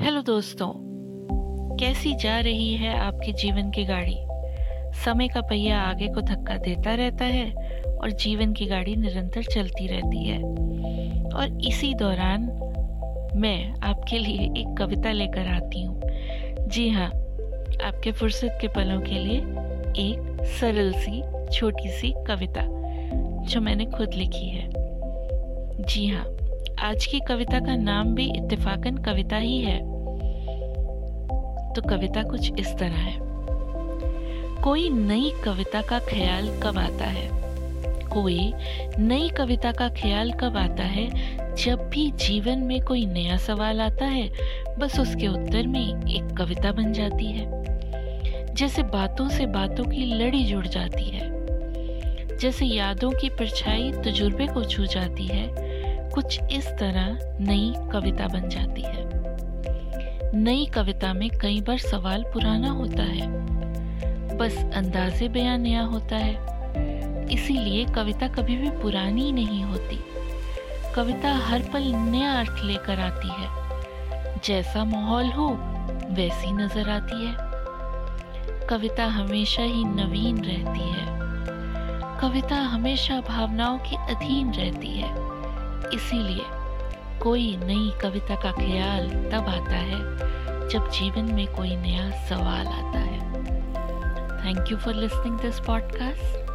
Hello दोस्तों, कैसी जा रही है आपके जीवन की गाड़ी? समय का पहिया आगे को धक्का देता रहता है और जीवन की गाड़ी निरंतर चलती रहती है। और इसी दौरान मैं आपके लिए एक कविता लेकर आती हूँ। जी हाँ आपके फुर्सत के पलों के लिए एक सरल सी, छोटी सी कविता, जो मैंने खुद लिखी है। जी हाँ आज की कविता का नाम भी इत्तेफाकन कविता ही है। तो कविता कुछ इस तरह है। कोई नई कविता का ख्याल कब आता है? कोई नई कविता का ख्याल कब आता है? जब भी जीवन में कोई नया सवाल आता है, बस उसके उत्तर में एक कविता बन जाती है। जैसे बातों से बातों की लड़ी जुड़ जाती है। जैसे यादों की परछाई तजुर्बे को छू जाती है। कुछ इस तरह नई कविता बन जाती है। नई कविता में कई बार सवाल पुराना होता है। बस अंदाजे बयान नया होता है। इसीलिए कविता कभी भी पुरानी नहीं होती। कविता हर पल नया अर्थ लेकर आती है। जैसा माहौल हो, वैसी नज़र आती है। कविता हमेशा ही नवीन रहती है। कविता हमेशा भावनाओं के अधीन रहती है। इसीलिए कोई नई कविता का ख्याल तब आता है जब जीवन में कोई नया सवाल आता है। Thank you for listening this podcast